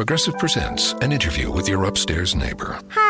Progressive presents an interview with your upstairs neighbor. Hi,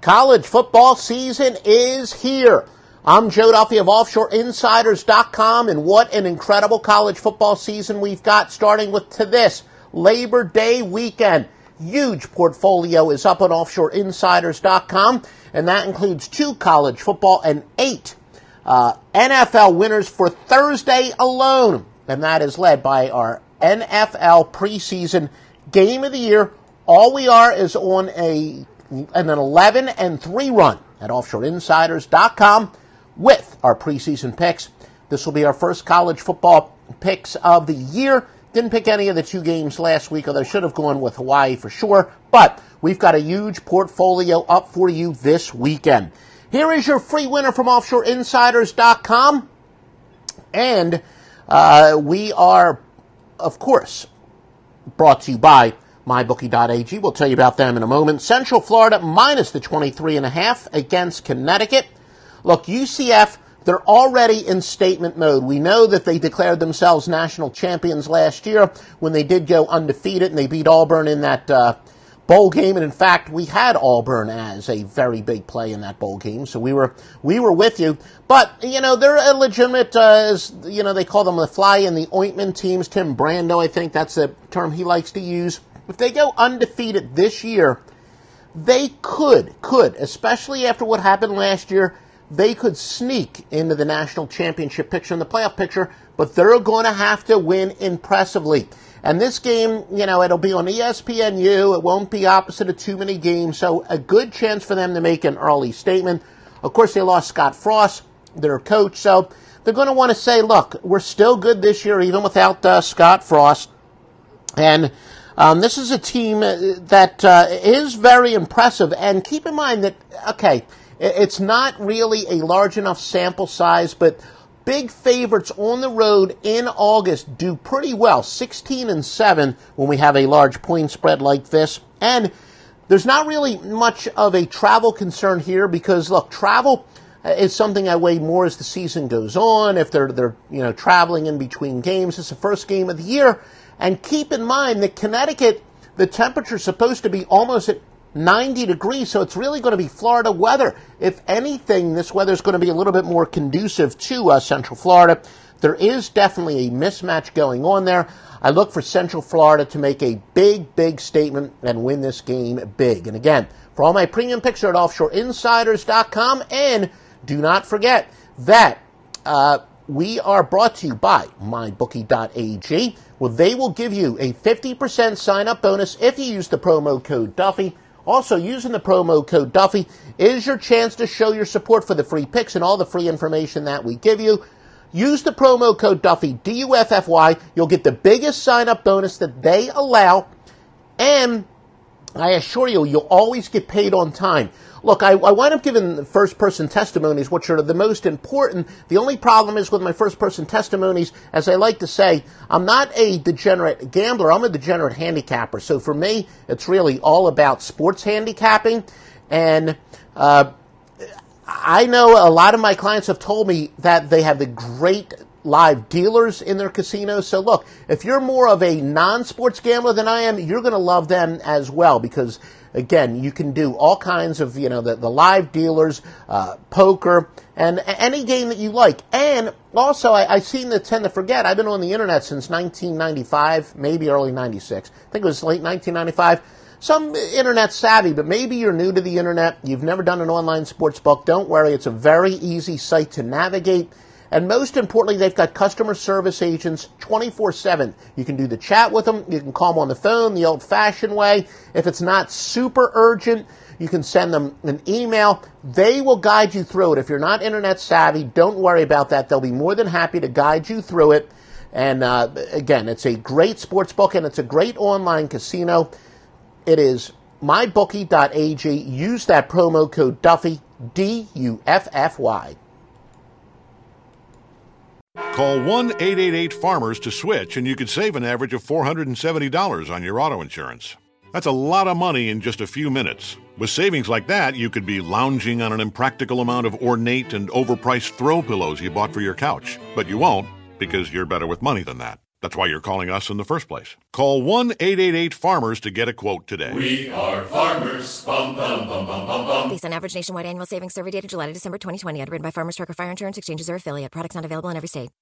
College football season is here. I'm Joe Duffy of OffshoreInsiders.com, and what an incredible college football season we've got starting with to this Labor Day weekend. Huge portfolio is up on OffshoreInsiders.com, and that includes two college football and eight uh, NFL winners for Thursday alone, and that is led by our NFL preseason game of the year. All we are is on a an 11 and 3 run at offshoreinsiders.com with our preseason picks. This will be our first college football picks of the year. Didn't pick any of the two games last week, although I should have gone with Hawaii for sure. But we've got a huge portfolio up for you this weekend. Here is your free winner from offshoreinsiders.com. And uh, we are, of course, brought to you by MyBookie.ag. We'll tell you about them in a moment. Central Florida minus the 23 and a half against Connecticut. Look, UCF, they're already in statement mode. We know that they declared themselves national champions last year when they did go undefeated and they beat Auburn in that uh, bowl game. And in fact, we had Auburn as a very big play in that bowl game, so we were we were with you. But you know, they're a legitimate. Uh, you know, they call them the fly in the ointment teams. Tim Brando, I think that's the term he likes to use. If they go undefeated this year, they could, could, especially after what happened last year, they could sneak into the national championship picture and the playoff picture, but they're going to have to win impressively. And this game, you know, it'll be on ESPNU. It won't be opposite of too many games, so a good chance for them to make an early statement. Of course, they lost Scott Frost, their coach, so they're going to want to say, look, we're still good this year, even without uh, Scott Frost. And um, this is a team uh, that uh, is very impressive. And keep in mind that, okay, it's not really a large enough sample size, but big favorites on the road in August do pretty well 16 and 7 when we have a large point spread like this. And there's not really much of a travel concern here because, look, travel uh, is something I weigh more as the season goes on. If they're, they're you know, traveling in between games, it's the first game of the year and keep in mind that Connecticut, the temperature is supposed to be almost at 90 degrees, so it's really going to be Florida weather. If anything, this weather is going to be a little bit more conducive to uh, Central Florida. There is definitely a mismatch going on there. I look for Central Florida to make a big, big statement and win this game big. And again, for all my premium picks are at offshoreinsiders.com. And do not forget that uh, we are brought to you by mybookie.ag. Well, they will give you a 50% sign up bonus if you use the promo code Duffy. Also, using the promo code Duffy is your chance to show your support for the free picks and all the free information that we give you. Use the promo code Duffy, D U F F Y. You'll get the biggest sign up bonus that they allow. And I assure you, you'll always get paid on time. Look, I, I wind up giving first person testimonies, which are the most important. The only problem is with my first person testimonies, as I like to say, I'm not a degenerate gambler, I'm a degenerate handicapper. So for me, it's really all about sports handicapping. And, uh, I know a lot of my clients have told me that they have the great live dealers in their casinos. So look, if you're more of a non-sports gambler than I am, you're going to love them as well because again, you can do all kinds of, you know, the, the live dealers, uh, poker, and any game that you like. And also, I, I seem to tend to forget, I've been on the internet since 1995, maybe early 96. I think it was late 1995 some internet savvy, but maybe you're new to the internet, you've never done an online sports book, don't worry, it's a very easy site to navigate. And most importantly, they've got customer service agents 24 7. You can do the chat with them. You can call them on the phone the old fashioned way. If it's not super urgent, you can send them an email. They will guide you through it. If you're not internet savvy, don't worry about that. They'll be more than happy to guide you through it. And uh, again, it's a great sports book and it's a great online casino. It is mybookie.ag. Use that promo code Duffy, D U F F Y. Call 1 888 Farmers to switch, and you could save an average of $470 on your auto insurance. That's a lot of money in just a few minutes. With savings like that, you could be lounging on an impractical amount of ornate and overpriced throw pillows you bought for your couch. But you won't, because you're better with money than that. That's why you're calling us in the first place. Call 1 888 Farmers to get a quote today. We are farmers. Bum, bum, bum, bum, bum, bum. Based on average nationwide annual savings survey data July to December 2020, underwritten by Farmers Truck and Fire Insurance Exchanges or affiliate. Products not available in every state.